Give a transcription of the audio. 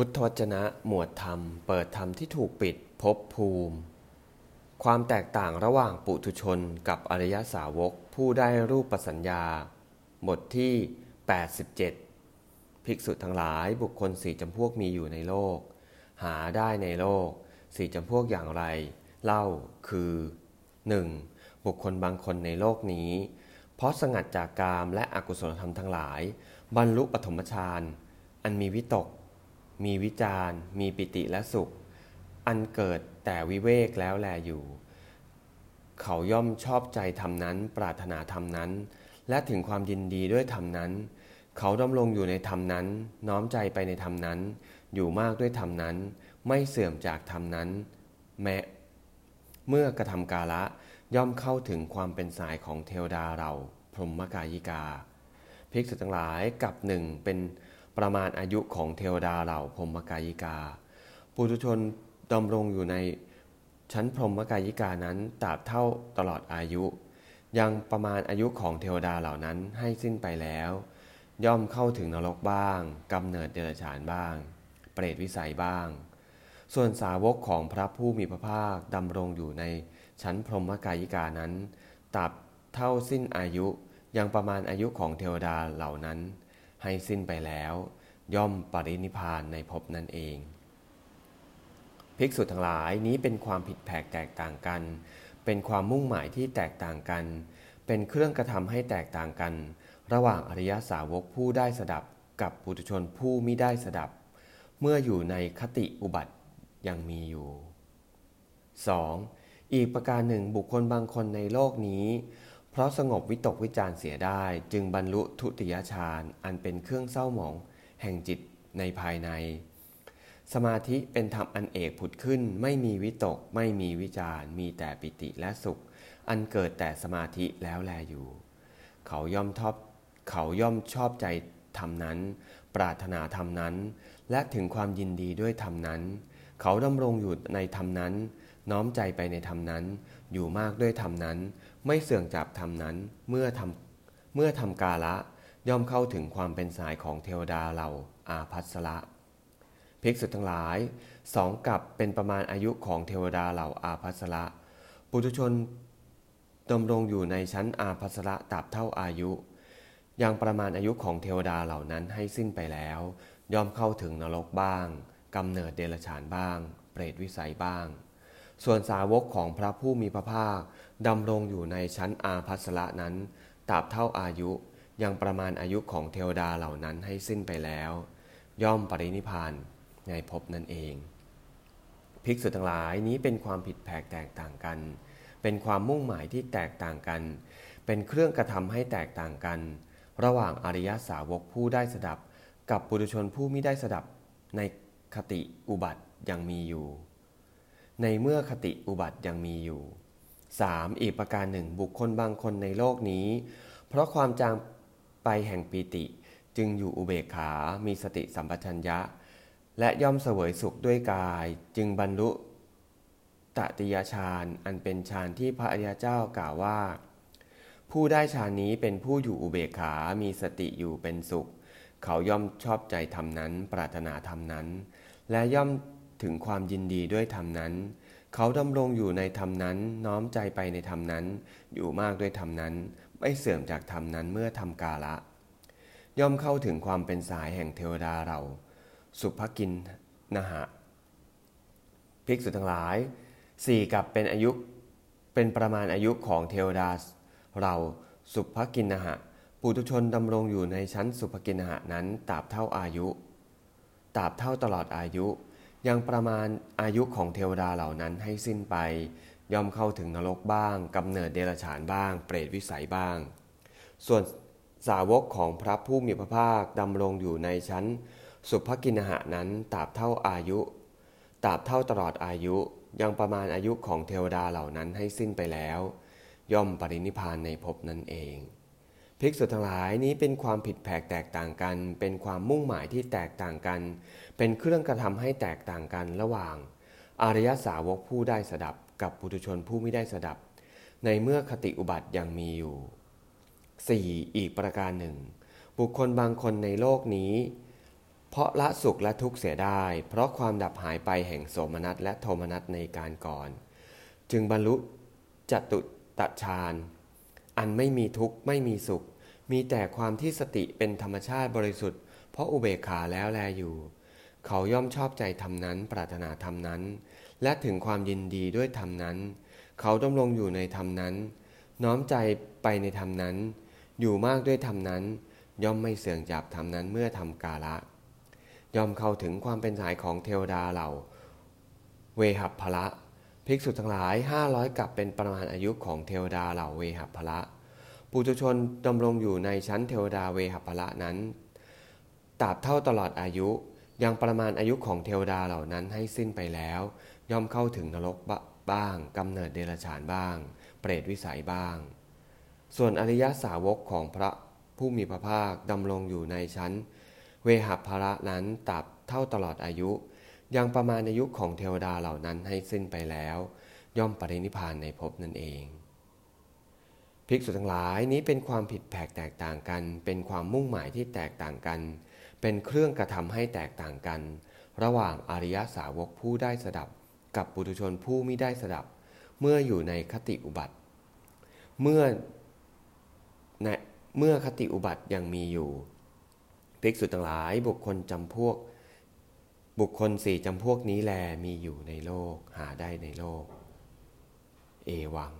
พุทธวจนะหมวดธรรม เปิดธรรมที่ถูกปิดพบภูมิ ความแตกต่างระหว่างปุถุชนกับอริยสาวกผู้ได้รูปปัสัญญา บทที่ 87 ภิกษุทั้งหลายบุคคลสี่จำพวกมีอยู่ในโลก หาได้ในโลกสี่จำพวกอย่างไร เล่าคือ 1. บุคคลบางคนในโลกนี้ เพราะสงัดจากกามและอกุศลธรรมทั้งหลาย บรรลุปฐมฌานอันมีวิตก มีวิจารมีปิติและสุข อันเกิดแต่วิเวกแล้วแลอยู่ เขาย่อมชอบใจธรรมนั้น ปรารถนาธรรมนั้น และถึงความยินดีด้วยธรรมนั้น เขาดำรงอยู่ในธรรมนั้น น้อมใจไปในธรรมนั้น อยู่มากด้วยธรรมนั้น ไม่เสื่อมจากธรรมนั้น แม้เมื่อกระทำกาละย่อมเข้าถึงความเป็นสายของเทวดาเรา พรหมกายิกา ภิกษุทั้งหลายกับหนึ่งเป็น ประมาณอายุของเทวดาเหล่าพรหมกายิกา ปุถุชนดำรงอยู่ในชั้นพรหมกายิกานั้นตราบเท่าตลอดอายุ ยังประมาณอายุของเทวดาเหล่านั้นให้สิ้นไปแล้ว ย่อมเข้าถึงนรกบ้างกำเนิดเดรัจฉานบ้าง เปรตวิสัยบ้าง ส่วนสาวกของพระผู้มีพระภาคดำรงอยู่ในชั้นพรหมกายิกานั้นตราบเท่าสิ้นอายุยังประมาณอายุของเทวดาเหล่านั้น ให้สิ้นไปแล้ว ย่อมปรินิพานในภพนั่นเอง ภิกษุทั้งหลายนี้เป็นความผิดแผกแตกต่างกัน เป็นความมุ่งหมายที่แตกต่างกัน เป็นเครื่องกระทำให้แตกต่างกัน ระหว่างอริยสาวกผู้ได้สดับกับปุถุชนผู้ไม่ได้สดับ เมื่ออยู่ในคติอุบัติยังมีอยู่ 2. อีกประการหนึ่งบุคคลบางคนในโลกนี้ ราะสงบวิตกวิจารเสียได้ จึงบรรลุทุติยฌานอันเป็นเครื่องเศร้าหมอง แห่งจิตในภายใน สมาธิเป็นธรรมอันเอกผุดขึ้น ไม่มีวิตกไม่มีวิจารมีแต่ปิติและสุข อันเกิดแต่สมาธิแล้วแลอยู่ เขาย่อมชอบเขาย่อมชอบใจธรรมนั้น ปรารถนาธรรมนั้น และถึงความยินดีด้วยธรรมนั้น เขาดำรงอยู่ในธรรมนั้น น้อมใจไปในธรรมนั้น อยู่มากด้วยธรรมนั้นไม่เสื่องจากธรรมนั้นเมื่อทำเมื่อทำกาละย่อมเข้าถึงความเป็นสายของเทวดาเหล่าอาภัสละภิกษุทั้งหลายสองกับเป็นประมาณอายุของเทวดาเหล่าอาภัสละปุถุชนดำรงอยู่ในชั้นอาภัสละตับเท่าอายุ ยังประมาณอายุของเทวดาเหล่านั้นให้สิ้นไปแล้ว ย่อมเข้าถึงนรกบ้างกำเนิดเดรัจฉานบ้าง เปรตวิสัยบ้าง ส่วนสาวกของพระผู้มีพระภาค ดำรงอยู่ในชั้นอาภัสระนั้นตราบเท่าอายุยังประมาณอายุของเทวดาเหล่านั้นให้สิ้นไปแล้ว ย่อมปรินิพานในภพนั่นเอง ภิกษุทั้งหลายนี้เป็นความผิดแผกแตกต่างกัน เป็นความมุ่งหมายที่แตกต่างกัน เป็นเครื่องกระทำให้แตกต่างกัน ระหว่างอริยสาวกผู้ได้สดับ กับปุถุชนผู้ไม่ได้สดับในคติอุบัติยังมีอยู่ ในเมื่อคติอุบัติยังมีอยู่ 3. อีกประการหนึ่ง บุคคลบางคนในโลกนี้ เพราะความจางไปแห่งปีติ จึงอยู่อุเบกขา มีสติสัมปชัญญะ และย่อมเสวยสุขด้วยกาย จึงบรรลุตติยฌานอันเป็นฌานที่พระอริยเจ้ากล่าวว่า ผู้ได้ฌานนี้เป็นผู้อยู่อุเบกขา มีสติอยู่เป็นสุข เขาย่อมชอบใจธรรมนั้น ปรารถนาธรรมนั้น และย่อมถึงความยินดีด้วยธรรมนั้น เขาดำรงอยู่ในธรรมนั้นน้อมใจไปในธรรมนั้น อยู่มากด้วยธรรมนั้น ไม่เสื่อมจากธรรมนั้นเมื่อทำกาละ ย่อมเข้าถึงความเป็นสายแห่งเทวดาเรา สุภกินนะหะภิกษุทั้งหลายสี่กับเป็นอายุเป็นประมาณอายุของเทวดาเราสุภกินนะหะปุถุชนดำรงอยู่ในชั้นสุภกินนะหะนั้นตราบเท่าอายุตราบเท่าตลอดอายุ ยังประมาณอายุของเทวดาเหล่านั้นให้สิ้นไป ย่อมเข้าถึงนรกบ้างกำเนิดเดรัจฉานบ้าง เปรตวิสัยบ้าง ส่วนสาวกของพระผู้มีพระภาคดำรงอยู่ในชั้น สุภกินหะนั้นตราบเท่าอายุตราบเท่าตลอดอายุยังประมาณอายุของเทวดาเหล่านั้นให้สิ้นไปแล้ว ย่อมปรินิพานในภพนั่นเอง ภิกษุทั้งหลายนี้เป็นความผิดแผกแตกต่างกัน เป็นความมุ่งหมายที่แตกต่างกัน เป็นเครื่องกระทำให้แตกต่างกันระหว่าง อริยสาวกผู้ได้สดับ กับปุถุชนผู้ไม่ได้สดับ ในเมื่อคติอุบัติยังมีอยู่ 4. อีกประการหนึ่ง บุคคลบางคนในโลกนี้ เพราะละสุขและทุกข์เสียได้ เพราะความดับหายไปแห่งโสมนัสและโทมนัสในการก่อน จึงบรรลุจตุตฌาน อันไม่มีทุกข์ไม่มีสุข มีแต่ความที่สติเป็นธรรมชาติบริสุทธิ์ เพราะอุเบกขาแล้วแลอยู่ เขาย่อมชอบใจธรรมนั้น ปรารถนาธรรมนั้น และถึงความยินดีด้วยธรรมนั้น เขาดำรงอยู่ในธรรมนั้น น้อมใจไปในธรรมนั้น อยู่มากด้วยธรรมนั้น ย่อมไม่เสื่องจากธรรมนั้นเมื่อทำกาละ ย่อมเข้าถึงความเป็นสายของเทวดาเหล่า เวหัพพละ ภิกษุทั้งหลายห้าร้อยกับเป็นประมาณอายุของเทวดาเหล่าเวหัพละปุถุชนดำรงอยู่ในชั้นเทวดาเวหัพละนั้นตราบเท่าตลอดอายุ ยังประมาณอายุของเทวดาเหล่านั้นให้สิ้นไปแล้ว ย่อมเข้าถึงนรกบ้างกำเนิดเดรัจฉานบ้าง เปรตวิสัยบ้าง ส่วนอริยสาวกของพระผู้มีพระภาคดำรงอยู่ในชั้น เวหัพระนั้นตับเท่าตลอดอายุ ยังประมาณอายุของเทวดาเหล่านั้นให้สิ้นไปแล้ว ย่อมปรินิพานในภพนั่นเอง ภิกษุทั้งหลายนี้เป็นความผิดแผกแตกต่างกัน เป็นความมุ่งหมายที่แตกต่างกัน เป็นเครื่องกระทำให้แตกต่างกัน ระหว่างอริยสาวกผู้ได้สดับ กับปุถุชนผู้ไม่ได้สดับ เมื่ออยู่ในคติอุบัติ เมื่อในเมื่อคติอุบัติยังมีอยู่ ภิกษุทั้งหลายบุคคลจำพวก บุคคลสี่จำพวกนี้แลมีอยู่ในโลกหาได้ในโลก เอวัง